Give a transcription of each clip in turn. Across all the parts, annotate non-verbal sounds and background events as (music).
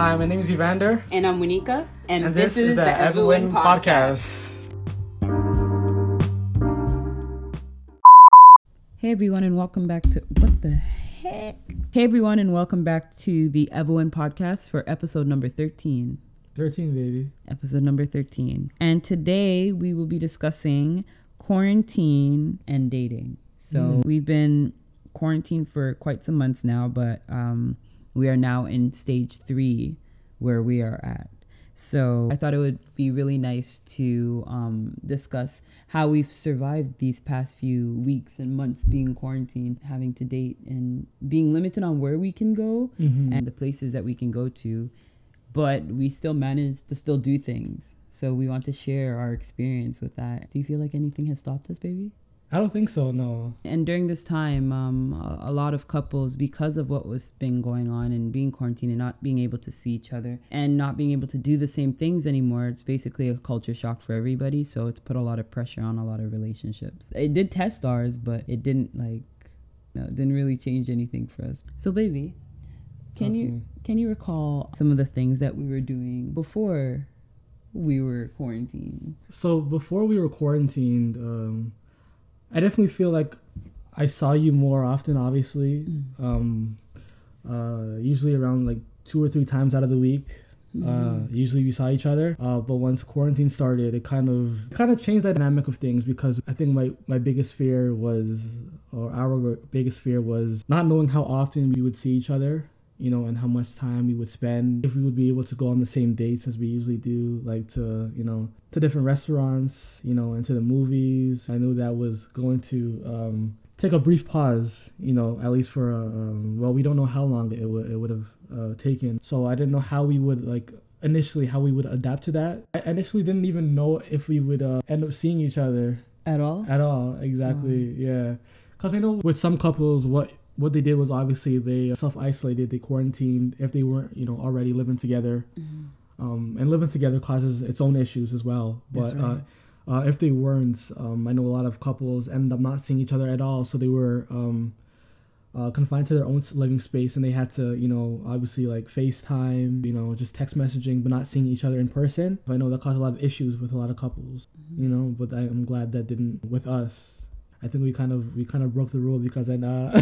Hi, my name is Evander, And I'm Winika, and, and this, is, the EvaWYN podcast. Hey everyone, and welcome back to what the heck? Hey everyone, and welcome back to the EvaWYN podcast for episode number 13. 13, baby. Episode number 13. And today we will be discussing quarantine and dating. So we've been quarantined for quite some months now, but um, we are now in stage three where we are at. So I thought it would be really nice to um, discuss how we've survived these past few weeks and months being quarantined, having to date, and being limited on where we can go Mm-hmm. and the places that we can go to. But we still manage to still do things. So we want to share our experience with that. Do you feel like anything has stopped us, baby? I don't think so, no. And during this time, um, a, a lot of couples, because of what was been going on and being quarantined and not being able to see each other and not being able to do the same things anymore, it's basically a culture shock for everybody. So it's put a lot of pressure on a lot of relationships. It did test ours, but it didn't like, no, it didn't really change anything for us. So, baby, can Talk you can you recall some of the things that we were doing before we were quarantined? So before we were quarantined, um, I definitely feel like I saw you more often, obviously. Um, uh, usually around like two or three times out of the week. Uh, usually we saw each other, uh, but once quarantine started, it kind of kind of changed the dynamic of things because I think my my biggest fear was, or our biggest fear was not knowing how often we would see each other, you know, and how much time we would spend. If we would be able to go on the same dates as we usually do, like to you know to different restaurants, you know, and to the movies. I knew that was going to um, take a brief pause, you know, at least for a, um, well, we don't know how long it would it would have uh, taken. So I didn't know how we would like initially how we would adapt to that. I initially didn't even know if we would uh, end up seeing each other At all? at all. Exactly, yeah. Because I know with some couples, what what they did was obviously they self isolated, they quarantined if they weren't you know already living together. Um, and living together causes its own issues as well. But right. uh, uh, if they weren't, um, I know a lot of couples end up not seeing each other at all. So they were um, uh, confined to their own living space, and they had to, you know, obviously like FaceTime, you know, just text messaging, but not seeing each other in person. I know that caused a lot of issues with a lot of couples, you know. But I, I'm glad that didn't with us. I think we kind of we kind of broke the rule because then (laughs) uh,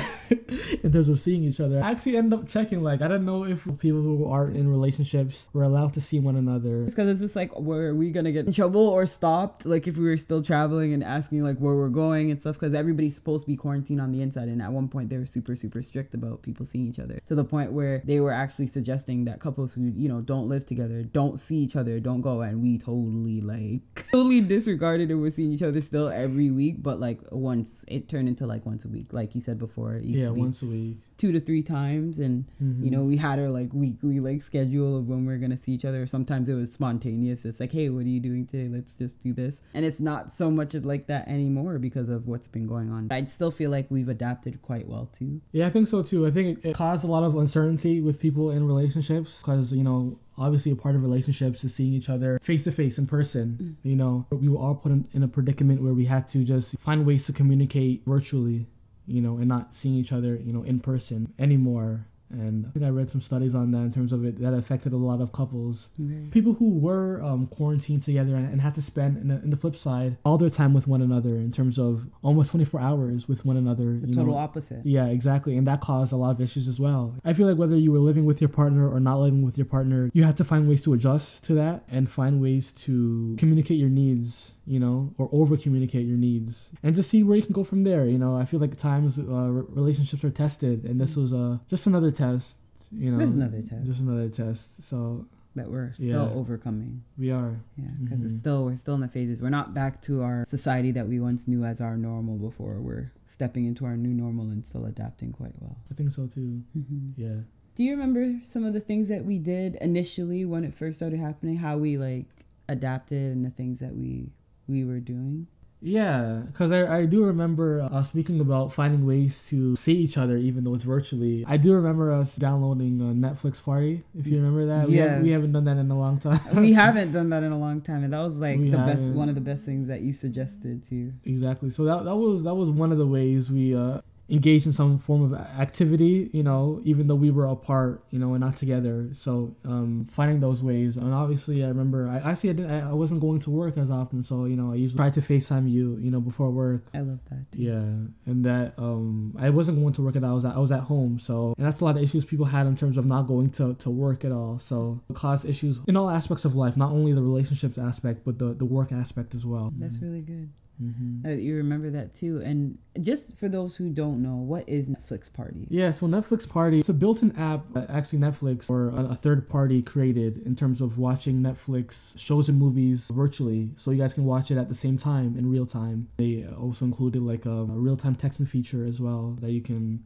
in terms of seeing each other, I actually end up checking. Like I don't know if people who are in relationships were allowed to see one another. because it's just like were we gonna get in trouble or stopped? Like if we were still traveling and asking like where we're going and stuff because everybody's supposed to be quarantined on the inside. And at one point they were super super strict about people seeing each other. To the point where they were actually suggesting that couples who you know don't live together don't see each other don't go. And we totally like (laughs) totally disregarded and we're seeing each other still every week. But like once it turned into like once a week like you said before Yeah, once a week. Two to three times and Mm-hmm. you know we had our like weekly like schedule of when we are gonna see each other. Sometimes it was spontaneous. It's like hey what are you doing today? Let's just do this. And it's not so much of like that anymore because of what's been going on. I still feel like we've adapted quite well too. Yeah, I think so too. I think it, it caused a lot of uncertainty with people in relationships because, you know, obviously a part of relationships is seeing each other face to face in person. You know, we were all put in, in a predicament where we had to just find ways to communicate virtually, you know, and not seeing each other, you know, in person anymore. And I think I read some studies on that in terms of it that affected a lot of couples. People who were um, quarantined together and, and had to spend, in the, in the flip side, all their time with one another in terms of almost 24 hours with one another. the total know, opposite yeah, exactly. And that caused a lot of issues as well. I feel like whether you were living with your partner or not living with your partner, you had to find ways to adjust to that and find ways to communicate your needs, you know, or over communicate your needs and just see where you can go from there. You know, I feel like at times uh, re- relationships are tested and this was uh, just another test, you know. There's another test Just another test. So that we're still Yeah. overcoming we are. yeah because it's Mhm. still we're still in the phases we're not back to our society that we once knew as our normal before we're stepping into our new normal and still adapting quite well I think so too. mm-hmm. Yeah. Do you remember some of the things that we did initially when it first started happening? How we like adapted and the things that we we were doing? Yeah, because I, I do remember uh, speaking about finding ways to see each other even though it's virtually. I do remember us downloading a Netflix party, if you remember that. We, have, we haven't done that in a long time. (laughs) we (laughs) haven't done that in a long time, and that was like We the best haven't. one of the best things that you suggested too. exactly. So that, that was that was one of the ways we uh engage in some form of activity, you know, even though we were apart, you know, and not together. So um, finding those ways, and obviously, I remember I actually I, didn't, I wasn't going to work as often, so you know, I usually tried to Facetime you, you know, before work. I love that. Yeah, and that um, I wasn't going to work at all. I was at, I was at home, so and that's a lot of issues people had in terms of not going to, to work at all. So it caused issues in all aspects of life, not only the relationships aspect, but the the work aspect as well. That's really good. Mm-hmm. Uh, you remember that too. And just for those who don't know, what is Netflix Party? Yeah, so Netflix Party, it's a built in app that actually Netflix or a, a, third party created in terms of watching Netflix shows and movies virtually. So you guys can watch it at the same time in real time. They also included like a, a real time texting feature as well that you can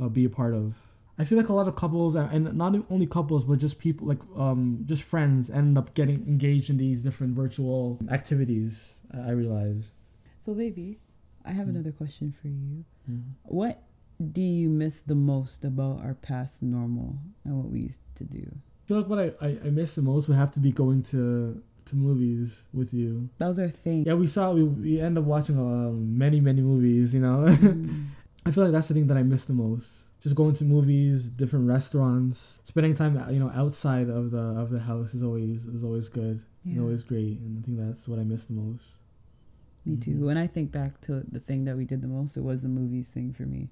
uh, be a part of. I feel like a lot of couples and not only couples but just people like um just friends end up getting engaged in these different virtual activities. I realized. So, baby, I have mm. another question for you. Mm. What do you miss the most about our past normal and what we used to do? I feel like what I, I, I miss the most would have to be going to to movies with you. That was our thing. Yeah, we saw we we end up watching um, many many movies. You know, (laughs) mm. I feel like that's the thing that I miss the most. Just going to movies, different restaurants, spending time you know outside of the of the house is always is always good yeah. and always great, and I think that's what I miss the most. Me too. Mm-hmm. When I think back to the thing that we did the most, it was the movies thing for me,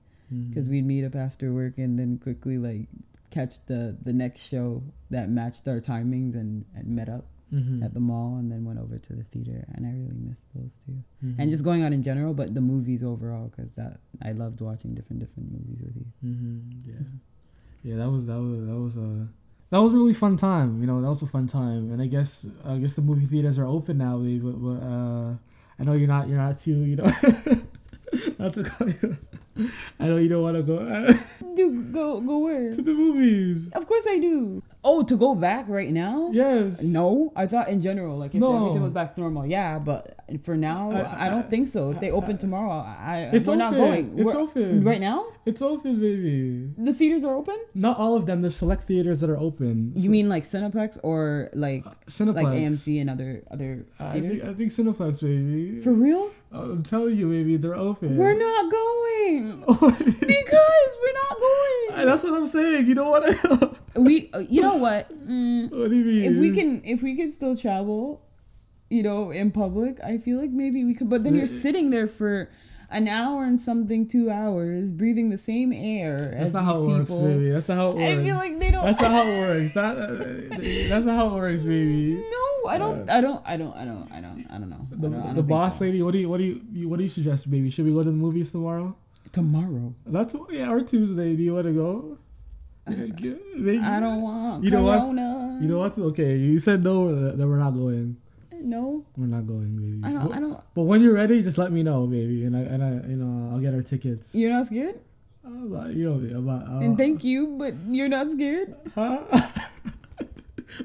because mm-hmm. we'd meet up after work and then quickly like catch the the next show that matched our timings and, and met up mm-hmm. at the mall and then went over to the theater and I really missed those 2 mm-hmm. and just going out in general, but the movies overall because that I loved watching different different movies with you. Mm-hmm. Yeah, yeah, that was that was that was a. That was a really fun time, you know. That was a fun time, and I guess I guess the movie theaters are open now, but, but uh, I know you're not you're not too you know (laughs) not to call you. I know you don't want to go. (laughs) do go go where? To the movies. Of course I do. Oh, to go back right now? Yes. No, I thought in general, like if no. everything was back to normal, yeah. But for now, I, I, I don't think so. If they open tomorrow, I it's we're open. not going. It's we're, open right now. It's open, baby. The theaters are open. Not all of them. There's select theaters that are open. You so, mean like Cineplex or like uh, Cineplex. like AMC and other other I think I think Cineplex, baby. For real? I'm telling you, baby, they're open. We're not going (laughs) because we're not going. That's what I'm saying. You know what? we, uh, you know what? Mm, what do you mean? If we can, if we can still travel, you know, in public, I feel like maybe we could. But then you're sitting there for an hour and something, two hours, breathing the same air. That's not how it people. works, baby. That's not how it works. I feel like they don't. That's not how it (laughs) works. That, uh, that's not how it works, baby. No, I don't. Uh, I don't. I don't. I don't. I don't. I don't know. The, don't, the boss so. lady. What do you? What do you? What do you suggest, baby? Should we go to the movies tomorrow? Tomorrow. That's yeah, or Tuesday. Do you want to go? (laughs) Maybe. I don't want. You know what? You know what? Okay, you said no. That we're not going. No. We're not going, baby. I don't. But, I don't. But when you're ready, just let me know, baby, and I and I you know I'll get our tickets. You're not scared. Not, you know, I'm not, uh, and thank you, but you're not scared. Huh? (laughs)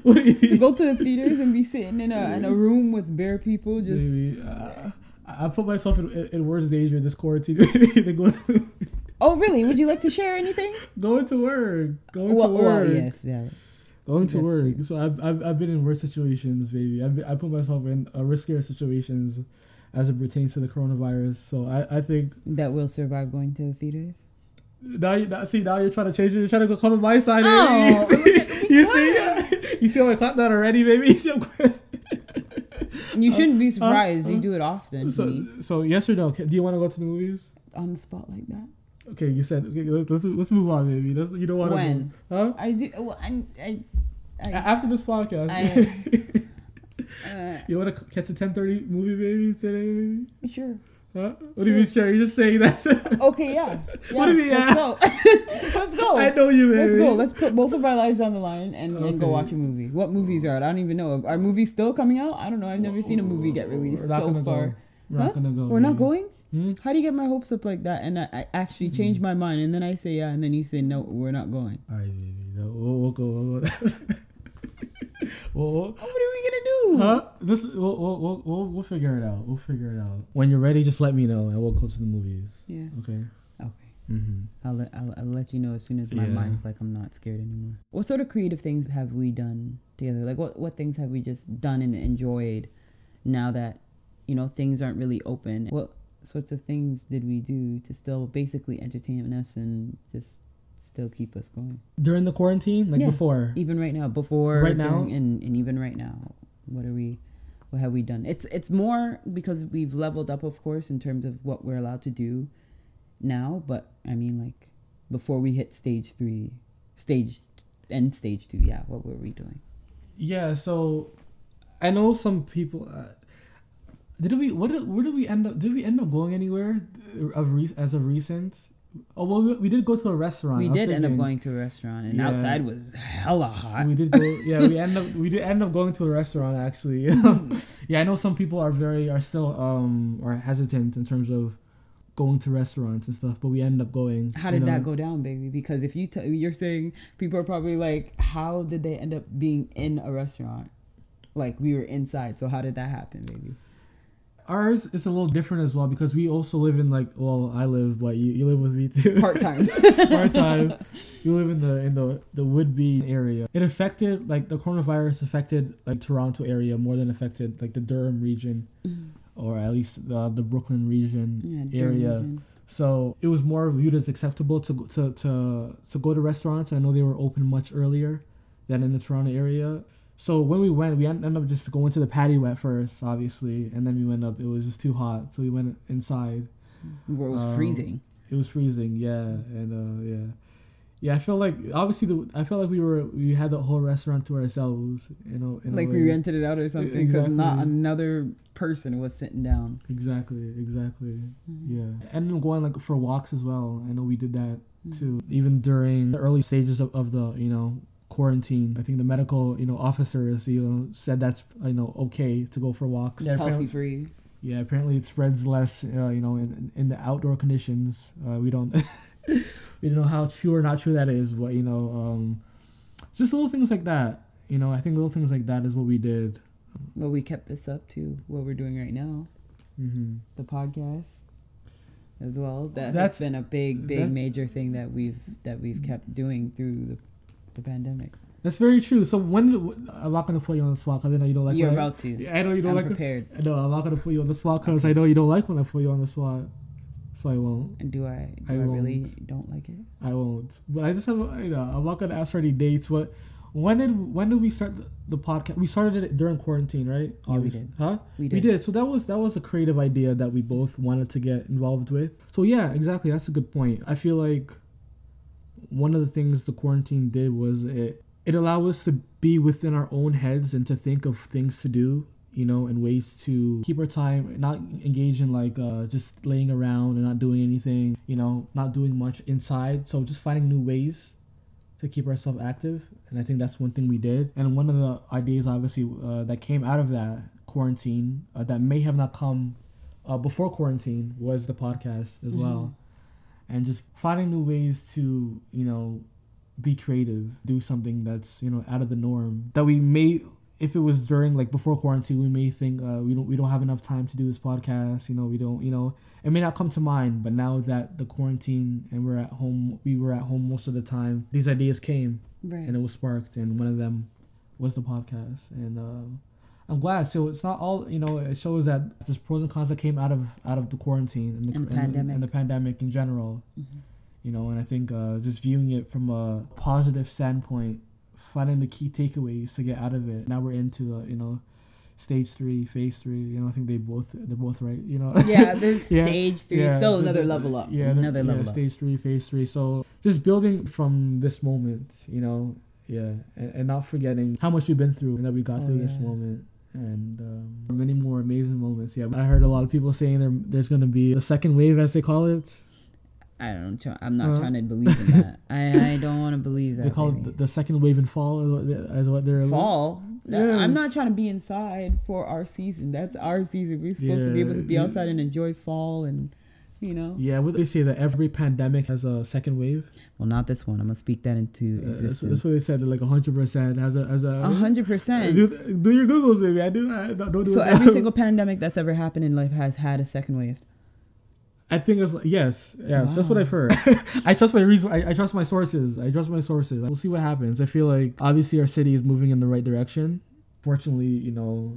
to go to the theaters and be sitting in a in a room with bare people, just. Baby, uh, I put myself in, in, in worse danger in this quarantine (laughs) than going to. Oh really? Would you like to share anything? (laughs) Going to work. Going well, to work. Well, yes, yeah going to work. True. So I've, I've, I've been in worse situations, baby. I've been, I put myself in uh, riskier situations as it pertains to the coronavirus. So I, I think that will survive going to the theaters. Now you now, see now you're trying to change it. You're trying to go come on my side. Oh, (laughs) baby. You see, you (laughs) see, you see how I caught that already, baby. (laughs) You, you shouldn't be uh, surprised. Uh, uh, you do it often. So, so yes or no? Do you want to go to the movies on the spot like that? Okay, you said okay. Let's let's, let's move on, baby. Let's, you don't want to when? Huh? I do. Well, I, I, I after this podcast. I, (laughs) uh, you want to catch a ten thirty movie, baby, today? Baby? Sure. Huh? What do you mean, sure? You're just saying that. (laughs) okay, yeah. Yes, what do you mean? Let's go. (laughs) let's go. I know you, baby. Let's go. Let's put both of our lives on the line and, okay. and go watch a movie. What movies are it? I don't even know. Are movies still coming out? I don't know. I've never seen a movie get released so far. Go. We're huh? not gonna go. We're baby. not going. Hmm? How do you get my hopes up like that? And I, I actually change my mind, and then I say yeah, and then you say no, we're not going. All right, baby. No, we'll, we'll go. We'll go. (laughs) well, what are we gonna do? Huh? This we'll, we'll, we'll, we'll figure it out. We'll figure it out. When you're ready, just let me know, and we'll go to the movies. Yeah. Okay. Okay. Mm-hmm. I'll let I'll, I'll let you know as soon as my yeah. mind's like I'm not scared anymore. What sort of creative things have we done together? Like what what things have we just done and enjoyed now that you know things aren't really open? What sorts of things did we do to still basically entertain us and just still keep us going during the quarantine, like Yeah. before? even right now before Right now? during, and, and even right now what are we what have we done it's it's more because we've leveled up of course in terms of what we're allowed to do now but i mean like before we hit stage three stage and stage two yeah what were we doing Yeah, so I know some people. Uh, did we? What? Did, where did we end up? Did we end up going anywhere of re, as of recent? Oh well, we, we did go to a restaurant. we did end up going to a restaurant and Yeah. outside was hella hot We did go. (laughs) Yeah, we end up. We did end up going to a restaurant actually. (laughs) yeah, I know some people are very are still um are hesitant in terms of going to restaurants and stuff, but we end up going. how did know. that go down baby because if you t- you're saying people are probably like how did they end up being in a restaurant like we were inside so how did that happen baby Ours is a little different as well because we also live in like well I live but you, you live with me too (laughs) part-time part time. You live in the in the the Whitby area. It affected like the coronavirus affected like Toronto area more than affected like the Durham region mm-hmm. or at least the the Brooklin region yeah, area. region. So it was more viewed as acceptable to to to to go to restaurants. I know they were open much earlier than in the Toronto area. So when we went, we ended up just going to the patio at first, obviously, and then we went up. It was just too hot, so we went inside. where it was Um, freezing It was freezing, yeah, and uh, yeah, yeah. I felt like obviously the I felt like we were we had the whole restaurant to ourselves, you know. In like we rented it out or something because not another person was sitting down Exactly, exactly. Mm-hmm. Yeah, and then going like for walks as well. I know we did that Mm-hmm. too. Even during the early stages of, of the you know quarantine, I think the medical you know officers you know said that's you know okay to go for walks. it's healthy apparently, for you yeah, apparently it spreads less uh, you know in in the outdoor conditions. Uh, we don't (laughs) we don't know how true or not true that is, but you know um, just little things like that. You know, I think little things like that is what we did. well we kept this up to what we're doing right now hmm the podcast as well that That's- has been a big big major thing that we've that we've kept doing through the, the pandemic That's very true. So when I'm not gonna put you on the spot because I know you don't like. you're when I- about to I know you don't i'm like. prepared No, I'm not gonna put you on the spot because I know you don't like when I put you on the spot. So I won't. and do i do I i, really don't like it I won't. But I just have. You know, I'm not gonna ask for any dates. But when did when did we start the, the podcast? We started it during quarantine, right? Yeah, we did. Huh? we We did, did. So that was that was a creative idea that we both wanted to get involved with. So yeah, exactly. That's a good point. I feel like one of the things the quarantine did was it it allowed us to be within our own heads and to think of things to do, you know, and ways to keep our time, not engage in like uh, just laying around and not doing anything, you know, not doing much inside. So just finding new ways to keep ourselves active, and I think that's one thing we did. And one of the ideas, obviously, uh, that came out of that quarantine uh, that may have not come uh, before quarantine was the podcast as well, and just finding new ways to you know be creative, do something that's you know out of the norm that we may. If it was during like before quarantine, we may think uh, we don't we don't have enough time to do this podcast. You know, we don't. You know, it may not come to mind. But now that the quarantine and we're at home, we were at home most of the time. These ideas came right and it was sparked, and one of them was the podcast. And uh, I'm glad. So it's not all you know. It shows that there's pros and cons that came out of out of the quarantine and the, And the pandemic. and the pandemic in general. Mhm. You know, and I think uh, just viewing it from a positive standpoint, finding the key takeaways to get out of it. Now we're into the you know stage three, phase three. You know, I think they both they're both right. You know. yeah (laughs) there's Yeah, stage three Yeah, still another the- level up Yeah, the- another yeah, level up Stage three, phase three. So just building from this moment, you know, yeah, and, and not forgetting how much we've been through and that we got Oh, through this moment. And um, many more amazing moments. Yeah, I heard a lot of people saying there, there's going to be a second wave, as they call it. I don't. I'm not Uh. trying to believe in that. I, I don't want to believe that. they call it baby. the, the second wave in fall, is what, they- as what they're fall. Yes. I'm not trying to be inside for our season. That's our season. We're supposed to be able to be Yeah. outside and enjoy fall, and you know. Yeah, what they say that every pandemic has a second wave. Well, not this one. I'm gonna speak that into Uh, that's, existence. that's what they said. Like hundred percent has a has a. A hundred percent. Do, do your googles, baby. I do. I don't, don't do So it every now. single (laughs) pandemic that's ever happened in life has had a second wave. I think it's like yes, yes. That's what I've heard. (laughs) I trust my reason. I, I trust my sources. I trust my sources. We'll see what happens. I feel like obviously our city is moving in the right direction. Fortunately, you know,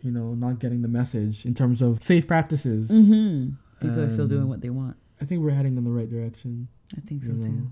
you know, not getting the message in terms of safe practices. Mm-hmm. People are still doing what they want. I think we're heading in the right direction. I think so too.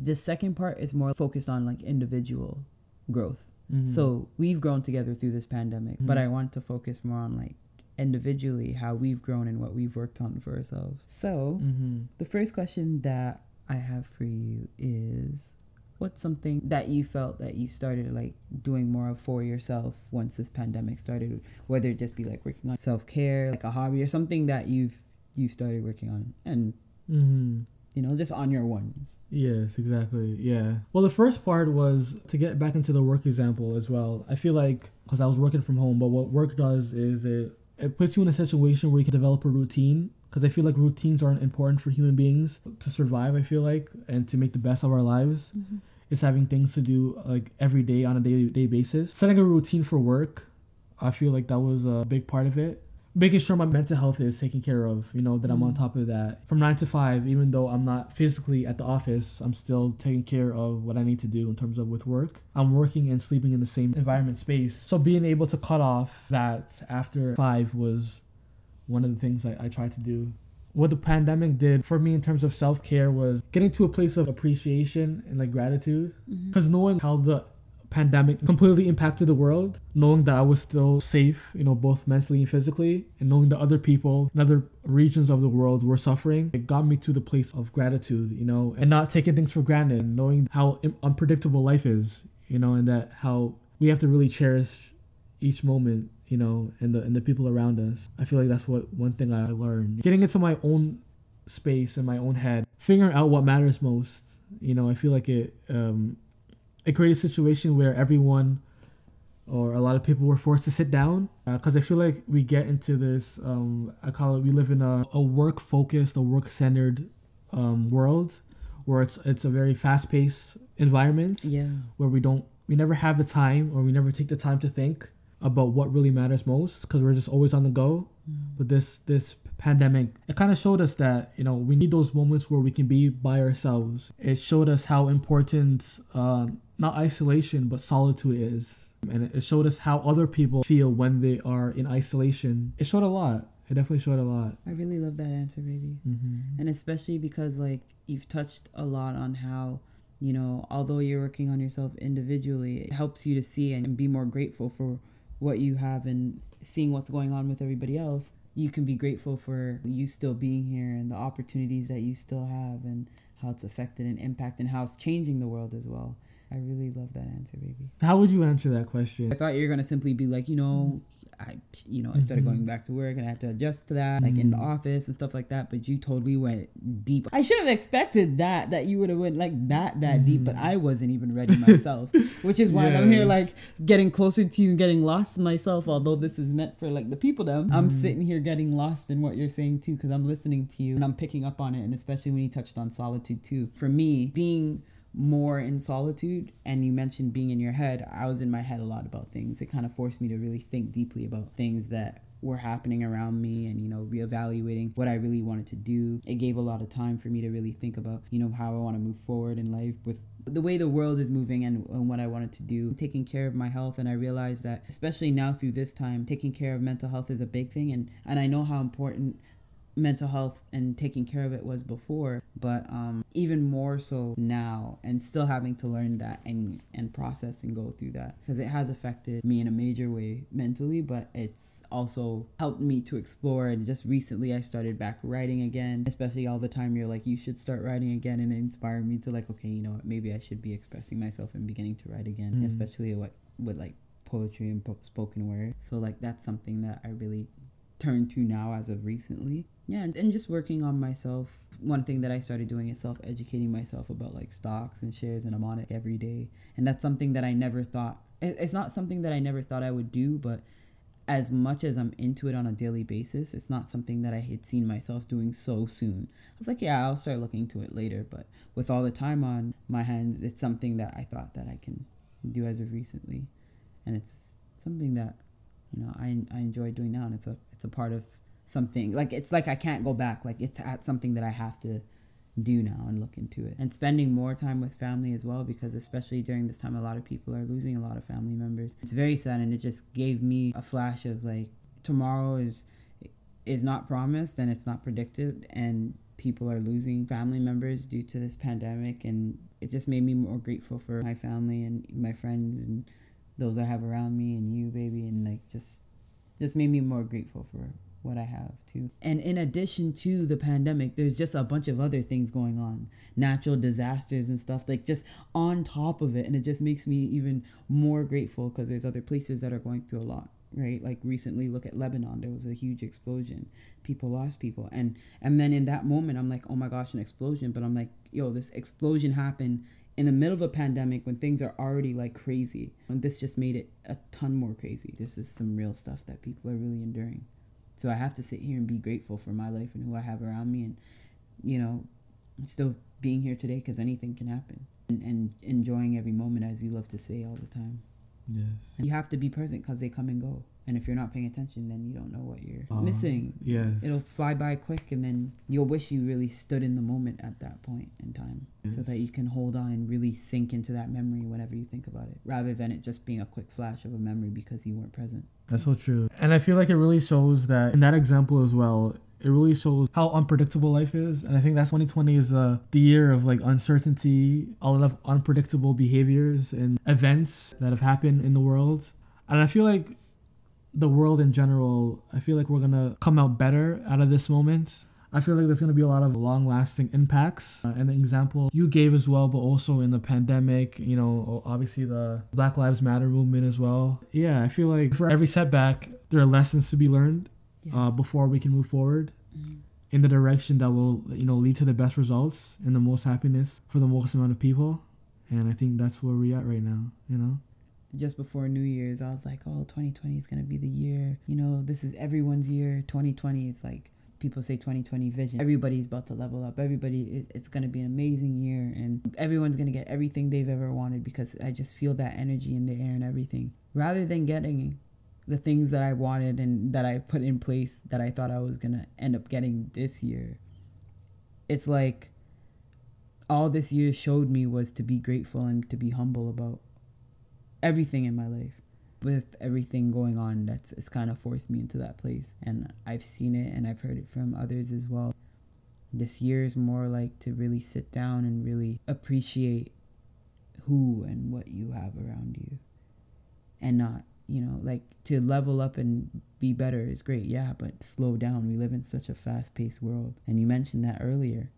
The second part is more focused on like individual growth. Mm-hmm. So we've grown together through this pandemic, mm-hmm. but I want to focus more on like individually how we've grown and what we've worked on for ourselves. So mm-hmm. the first question that I have for you is what's something that you felt that you started like doing more of for yourself once this pandemic started whether it just be like working on self-care like a hobby or something that you've you started working on and mm-hmm. you know just on your ones yes exactly yeah well the first part was to get back into the work example as well i feel like because i was working from home but what work does is it it puts you in a situation where you can develop a routine because I feel like routines aren't important for human beings to survive. I feel like and to make the best of our lives. Mm-hmm is having things to do like every day on a day day basis. Setting a routine for work, I feel like that was a big part of it. Making sure my mental health is taken care of, you know, that I'm on mm. top of that. From nine to five, even though I'm not physically at the office, I'm still taking care of what I need to do in terms of with work. I'm working and sleeping in the same environment space. So being able to cut off that after five was one of the things I, I tried to do what the pandemic did for me in terms of self care was getting to a place of appreciation and like gratitude. Because mm-hmm. knowing how the pandemic completely impacted the world, knowing that I was still safe, you know, both mentally and physically, and knowing that other people in other regions of the world were suffering, it got me to the place of gratitude, you know, and not taking things for granted, knowing how unpredictable life is, you know, and that how we have to really cherish each moment you know, and the and the people around us. I feel like that's what one thing I learned. Getting into my own space and my own head, figuring out what matters most. You know, I feel like it um, it created a situation where everyone or a lot of people were forced to sit down because uh, I feel like we get into this. Um, I call it we live in a, a work focused, a work centered um, world where it's it's a very fast paced environment. Yeah. Where we don't we never have the time or we never take the time to think about what really matters most because we're just always on the go. Mm. But this this pandemic, it kind of showed us that you know we need those moments where we can be by ourselves. It showed us how important uh, not isolation but solitude is, and it showed us how other people feel when they are in isolation. It showed a lot. It definitely showed a lot. I really love that answer, baby, mm-hmm. and especially because like you've touched a lot on how you know although you're working on yourself individually, it helps you to see and be more grateful for what you have and seeing what's going on with everybody else, you can be grateful for you still being here and the opportunities that you still have and how it's affected and impact and how it's changing the world as well. I really love that answer, baby. How would you answer that question? I thought you were gonna simply be like, you know, I, you know, I started mm-hmm. going back to work and I had to adjust to that, like mm-hmm. in the mm-hmm. office and stuff like that. But you totally went deep. I should have expected that, that you would have went like that, that mm-hmm. deep. But mm-hmm. I wasn't even ready myself, (laughs) which is why yes. I'm here, like getting closer to you, getting lost myself. Although this is meant for like the people, them, I'm mm-hmm. sitting here getting lost in what you're saying too, because I'm listening to you and I'm picking up on it, and especially when you touched on solitude too. For me, being more in solitude and you mentioned being in your head i was in my head a lot about things. It kind of forced me to really think deeply about things that were happening around me and you know reevaluating what i really wanted to do. It gave a lot of time for me to really think about you know how i want to move forward in life with the way the world is moving and, and what i wanted to do. Taking care of my health and i realized that especially now through this time taking care of mental health is a big thing and and i know how important mental health and taking care of it was before but um, even more so now and still having to learn that and and process and go through that. Because it has affected me in a major way mentally but it's also helped me to explore. And just recently i started back writing again especially all the time you're like you should start writing again. And it inspired me to like okay you know what? Maybe i should be expressing myself and beginning to write again mm. especially what with like poetry and spoken word. So like that's something that i really turn to now as of recently yeah and, and just working on myself one thing that i started doing is self-educating myself about like stocks and shares and i'm on it every day. And that's something that i never thought it's not something that i never thought i would do but as much as i'm into it on a daily basis it's not something that i had seen myself doing so soon. I was like yeah i'll start looking to it later but with all the time on my hands it's something that i thought that i can do as of recently. And it's something that you know i, I enjoy doing now and it's a it's a part of something. Like it's like I can't go back. Like it's at something that I have to do now and look into it. And spending more time with family as well because especially during this time a lot of people are losing a lot of family members. It's very sad and it just gave me a flash of like tomorrow is is not promised and it's not predicted and people are losing family members due to this pandemic and it just made me more grateful for my family and my friends and those I have around me and you baby and like just just made me more grateful for what I have too. And in addition to the pandemic, there's just a bunch of other things going on. Natural disasters and stuff like just on top of it. And it just makes me even more grateful because there's other places that are going through a lot right? Like recently look at lebanon. There was a huge explosion. People lost people. And and then in that moment i'm like oh my gosh an explosion. But i'm like yo this explosion happened in the middle of a pandemic when things are already like crazy. And this just made it a ton more crazy. This is some real stuff that people are really enduring so i have to sit here and be grateful for my life and who i have around me and you know still being here today because anything can happen and, and enjoying every moment as you love to say all the time Yes. You have to be present because they come and go. And if you're not paying attention, then you don't know what you're uh, missing. Yeah. It'll fly by quick, and then you'll wish you really stood in the moment at that point in time yes. so that you can hold on and really sink into that memory whenever you think about it, rather than it just being a quick flash of a memory because you weren't present. That's so true. And I feel like it really shows that in that example as well, it really shows how unpredictable life is and i think that's 2020 is uh, the year of like uncertainty a lot of unpredictable behaviors and events that have happened in the world and i feel like the world in general i feel like we're gonna come out better out of this moment I feel like there's going to be a lot of long lasting impacts. Uh, and the example you gave as well, but also in the pandemic, you know, obviously the Black Lives Matter movement as well. Yeah, I feel like for every setback, there are lessons to be learned yes. uh, before we can move forward mm-hmm. in the direction that will you know lead to the best results and the most happiness for the most amount of people and i think that's where we're at right now you know just before new year's i was like oh 2020 is going to be the year you know this is everyone's year. 2020 is like people say 2020 vision. Everybody's about to level up. Everybody is, it's going to be an amazing year and everyone's going to get everything they've ever wanted because i just feel that energy in the air and everything. Rather than getting the things that I wanted and that I put in place that I thought I was going to end up getting this year. It's like all this year showed me was to be grateful and to be humble about everything in my life. With everything going on, that's it's kind of forced me into that place. And I've seen it and I've heard it from others as well. This year is more like to really sit down and really appreciate who and what you have around you and not you know, like to level up and be better is great, yeah, but slow down. We live in such a fast paced world. And you mentioned that earlier.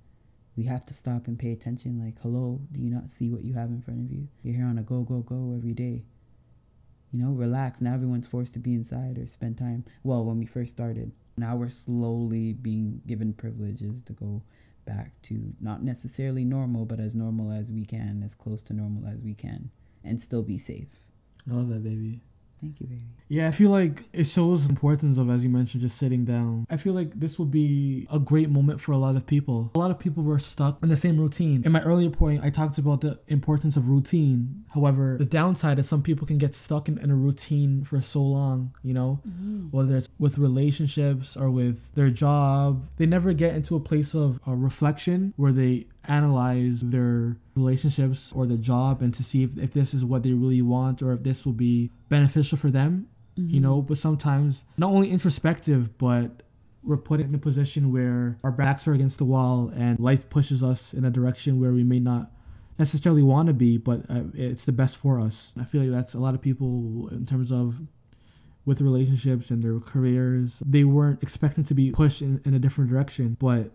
We have to stop and pay attention. Like, hello, do you not see what you have in front of you? You're here on a go, go, go every day. You know, relax. Now everyone's forced to be inside or spend time. Well, when we first started, now we're slowly being given privileges to go back to not necessarily normal, but as normal as we can, as close to normal as we can, and still be safe. I love that, baby. Thank you, baby. Yeah, I feel like it shows the importance of, as you mentioned, just sitting down. I feel like this will be a great moment for a lot of people. A lot of people were stuck in the same routine. In my earlier point, I talked about the importance of routine. However, the downside is some people can get stuck in, in a routine for so long, you know, mm-hmm. whether it's with relationships or with their job. They never get into a place of uh, reflection where they analyze their relationships or the job and to see if, if this is what they really want or if this will be beneficial for them mm-hmm. you know? But sometimes not only introspective but we're put in a position where our backs are against the wall and life pushes us in a direction where we may not necessarily want to be but uh, it's the best for us. I feel like that's a lot of people in terms of with relationships and their careers they weren't expecting to be pushed in, in a different direction but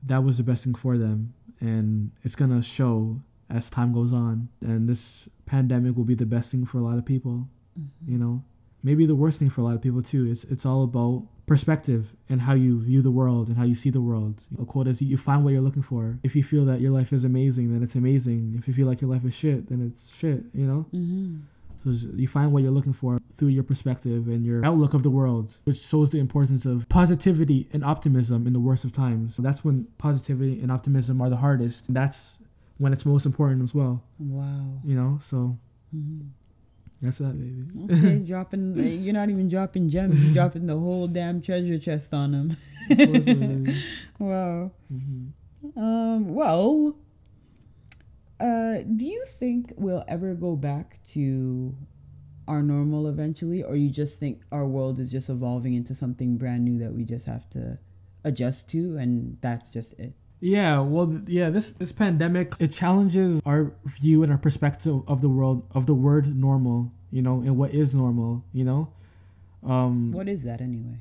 that was the best thing for them and it's gonna show as time goes on. And this pandemic will be the best thing for a lot of people mm-hmm. you know? Maybe the worst thing for a lot of people too. It's it's all about perspective and how you view the world and how you see the world. A quote is you find what you're looking for. If you feel that your life is amazing then it's amazing. If you feel like your life is shit then it's shit you know? Mm-hmm. So you find what you're looking for through your perspective and your outlook of the world, which shows the importance of positivity and optimism in the worst of times. So that's when positivity and optimism are the hardest. And That's when it's most important as well. Wow. You know, so mm-hmm. that's that, baby. Okay, (laughs) dropping. You're not even dropping gems. You're dropping the whole damn treasure chest on them. (laughs) wow. Mm-hmm. Um. Well uh, do you think we'll ever go back to our normal eventually, or you just think our world is just evolving into something brand new that we just have to adjust to, and that's just it. Yeah, well, yeah. This this pandemic it challenges our view and our perspective of the world of the word normal. You know, and what is normal. You know, um, what is that anyway?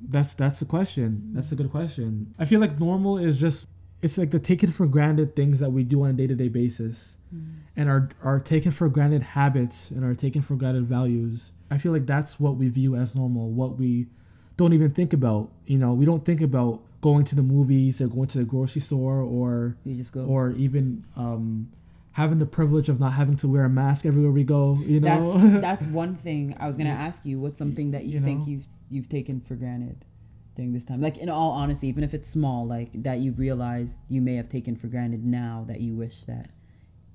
That's that's the question. That's a good question. I feel like normal is just it's like the taken for granted things that we do on a day to day basis, mm. and our our taken for granted habits and our taken for granted values. I feel like that's what we view as normal. What we don't even think about. You know, we don't think about going to the movies or going to the grocery store or you just go or even um, having the privilege of not having to wear a mask everywhere we go. You know, that's (laughs) that's one thing I was gonna ask you. What's something that you, you think know? you've you've taken for granted during this time? Like in all honesty, even if it's small, like that you realized you may have taken for granted now that you wish that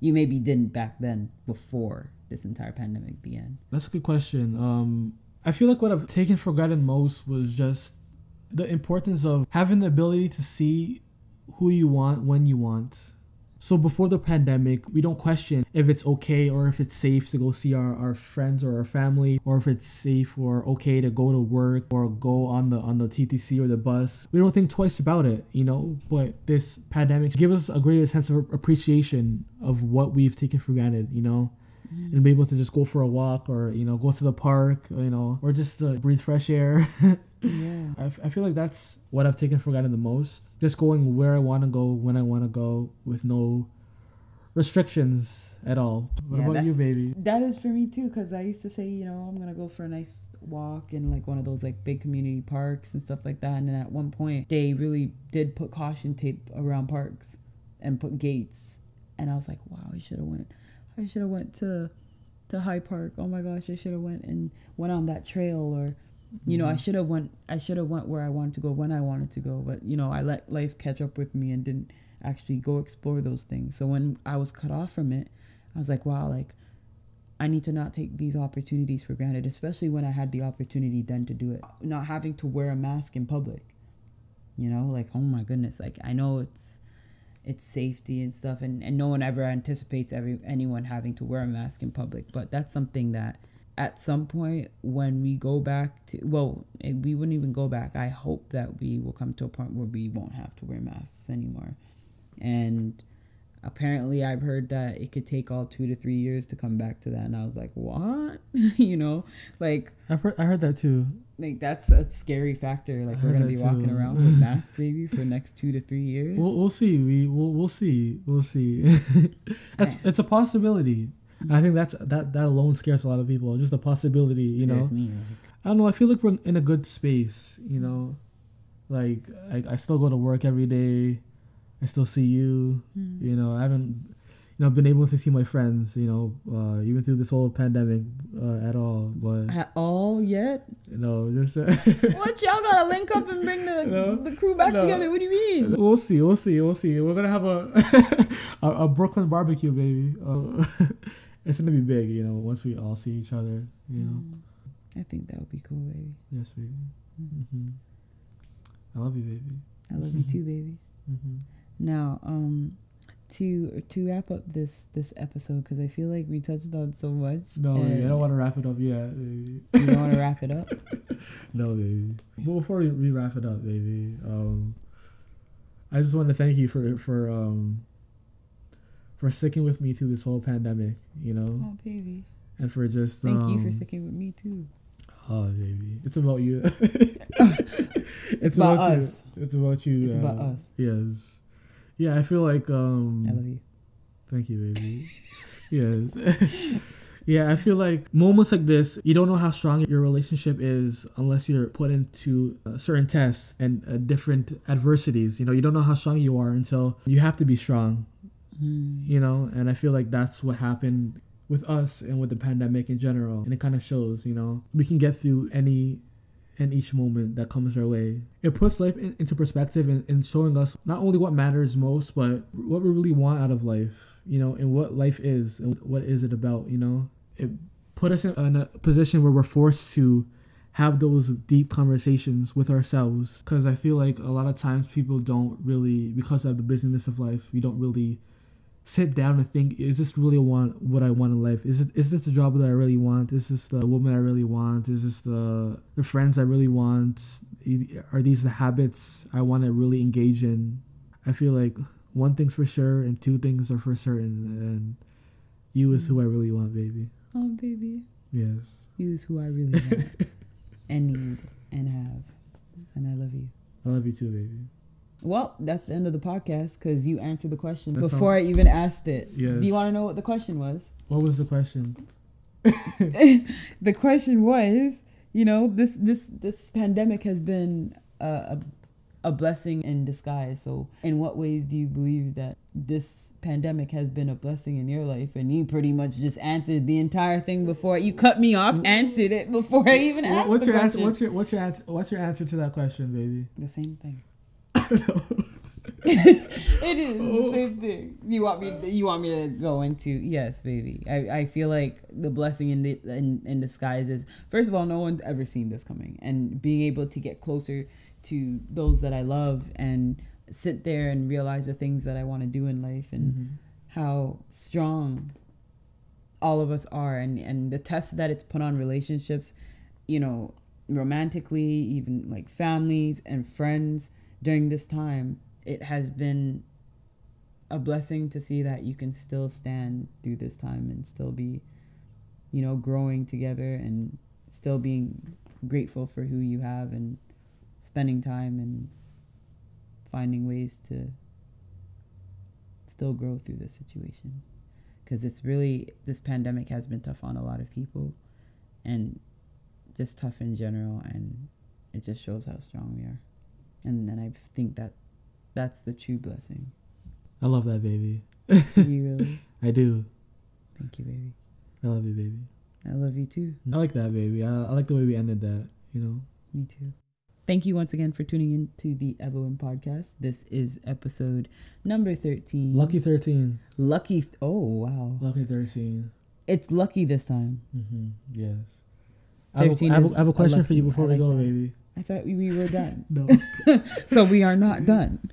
you maybe didn't back then before this entire pandemic began. That's a good question. Um, I feel like what I've taken for granted most was just the importance of having the ability to see who you want when you want. So before the pandemic, we don't question if it's okay or if it's safe to go see our, our friends or our family or if it's safe or okay to go to work or go on the on the TTC or the bus. We don't think twice about it, you know, but this pandemic gives us a greater sense of appreciation of what we've taken for granted, you know mm. and be able to just go for a walk or you know go to the park you know or just uh, breathe fresh air (laughs) yeah. I, f- I feel like that's what i've taken for granted the most. Just going where i want to go when i want to go with no restrictions at all. What yeah, about you baby? that is for me too because i used to say you know i'm gonna go for a nice walk in like one of those like big community parks and stuff like that. And then at one point they really did put caution tape around parks and put gates. And i was like wow i should have went I should have went to to High Park. Oh my gosh, I should have went and went on that trail or you know, I mm-hmm. should have went I should have went where I wanted to go when I wanted to go, but you know, I let life catch up with me and didn't actually go explore those things. So when I was cut off from it, I was like, wow, like I need to not take these opportunities for granted, especially when I had the opportunity then to do it. Not having to wear a mask in public. You know, like oh my goodness, like I know it's its safety and stuff and, and no one ever anticipates every anyone having to wear a mask in public but that's something that at some point when we go back to well eh, we wouldn't even go back i hope that we will come to a point where we won't have to wear masks anymore and apparently i've heard that it could take all two to three years to come back to that and i was like what (laughs) you know like i've heard, i heard that too like that's a scary factor. Like we're gonna be walking around (laughs) with masks maybe for the next two to three years. We'll, we'll see. We we'll, we'll see. We'll see. (laughs) that's it's a possibility. Mm-hmm. I think that's that that alone scares a lot of people. Just the possibility, you know. Me, like. I don't know. I feel like we're in a good space. You know, like I, I still go to work every day. I still see you. Mm. You know, I haven't you know, been able to see my friends, you know, uh, even through this whole pandemic uh, at all. But at all yet? You know, just uh, (laughs) what y'all gotta link up and bring the (laughs) no, the crew back no. together. What do you mean? We'll see, we'll see, we'll see. We're gonna have a (laughs) a, a, Brooklin barbecue, baby. Uh, it's gonna be big, you know, once we all see each other. You know. Mm, I think that would be cool, baby. Yes, baby. Mm-hmm. mm-hmm. I love you, baby. I love you too, baby. Mm-hmm. Now, um to to wrap up this this episode because I feel like we touched on so much. No, baby, I don't want to wrap it up yet. Baby. You don't want to wrap it up? (laughs) no, baby. But before we, we wrap it up, baby, um, I just want to thank you for for um for sticking with me through this whole pandemic. You know. Oh, baby. And for just thank um, you for sticking with me too. Oh, baby, it's about you. (laughs) it's about, about us. You. It's about you. It's uh, about us. Yes. Yeah, I feel like um I love you. Thank you, baby. yes. (laughs) yeah, I feel like moments like this, you don't know how strong your relationship is unless you're put into uh, certain tests and uh, different adversities. You know, you don't know how strong you are until you have to be strong. Mm. You know, and I feel like that's what happened with us and with the pandemic in general. And it kind of shows, you know, we can get through any and each moment that comes our way. It puts life in, into perspective and, showing us not only what matters most, but what we really want out of life, you know, and what life is and what is it about, you know. It put us in, in a position where we're forced to have those deep conversations with ourselves because I feel like a lot of times people don't really, because of the busyness of life, we don't really sit down and think: Is this really want what I want in life? Is it is this the job that I really want? Is this the woman I really want? Is this the the friends I really want? Are these the habits I want to really engage in? I feel like one thing's for sure and two things are for certain, and you is who I mm. really want, baby. Oh, baby. Yes. You is who I really want (laughs) and need and have, and I love you. I love you too, baby. Well, that's the end of the podcast because you answered the question that's before all. I even asked it. Yes. Do you want to know what the question was? What was the question? (laughs) the question was, you know, this this this pandemic has been a, a a blessing in disguise. So, in what ways do you believe that this pandemic has been a blessing in your life? And you pretty much just answered the entire thing before you cut me off. Answered it before I even asked. What's your question. answer? What's your what's your answer? What's your answer to that question, baby? The same thing. (laughs) it is the same thing. You want me? To, you want me to go into? Yes, baby. I, I feel like the blessing in the in, in disguise is first of all, no one's ever seen this coming, and being able to get closer to those that I love and sit there and realize the things that I want to do in life and mm-hmm. how strong all of us are, and and the test that it's put on relationships, you know, romantically, even like families and friends during this time, it has been a blessing to see that you can still stand through this time and still be, you know, growing together and still being grateful for who you have and spending time and finding ways to still grow through this situation. Because it's really, this pandemic has been tough on a lot of people and just tough in general. And it just shows how strong we are and then I think that that's the true blessing. I love that baby. you (laughs) really? I do. Thank you, baby. I love you, baby. I love you too. I like that, baby. I, I like the way we ended that. You know. Me too. Thank you once again for tuning in to the EvaWYN podcast. This is episode number 13. Lucky 13. Lucky. Th- oh, wow. Lucky 13. It's lucky this time. Mm-hmm. Yes. I have, a, I, have a, I have a question for you before we go, that. baby. I thought we were (laughs) done. no. (laughs) so we are not done.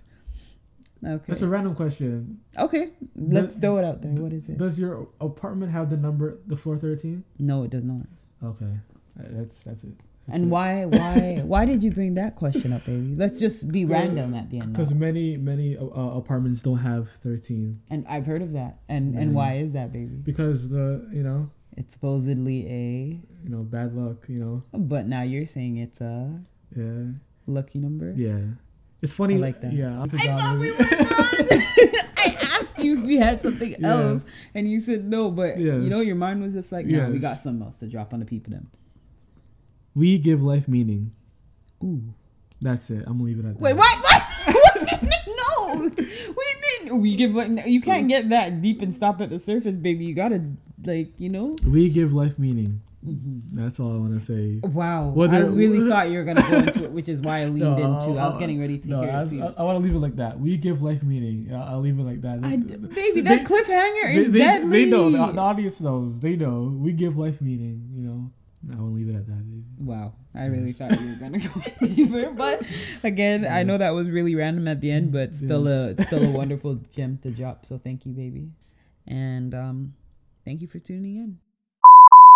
Okay. That's a random question. Okay. Let's does, throw it out there. What is it? Does your apartment have the number the floor 13? No, it does not. Okay. That's that's it. That's and it. why why (laughs) why did you bring that question up, baby? Let's just be random at the end. Because many many uh, uh, apartments don't have 13. And I've heard of that. And and why is that, baby? Because the, you know, it's supposedly a you know, bad luck, you know. But now you're saying it's a yeah. Lucky number. Yeah. It's funny. I like that. Yeah. I thought we were done. (laughs) I asked you if we had something yeah. else, and you said no. But yes. you know, your mind was just like, no, yes. we got something else to drop on the people. Then we give life meaning. Ooh. That's it. I'm leaving it at that. Wait, what? What? (laughs) no. What do you mean? We give like you can't get that deep and stop at the surface, baby. You gotta like you know. We give life meaning. Mm-hmm. That's all I want to say. Wow. Whether, I really (laughs) thought you were going to go into it, which is why I (laughs) leaned no, into I was getting ready to no, hear I, was. I, I want to leave it like that. We give life meaning. I'll leave it like that. I, baby, they, that cliffhanger is they, deadly. They know. The, the, audience knows. They know. We give life meaning, you know. I will leave it at that. Baby. Wow. I really yes. thought you were going to go (laughs) deeper. But again, yes. I know that was really random at the end, but still, yes. a, still a wonderful gem to drop. So thank you, baby. And um, thank you for tuning in.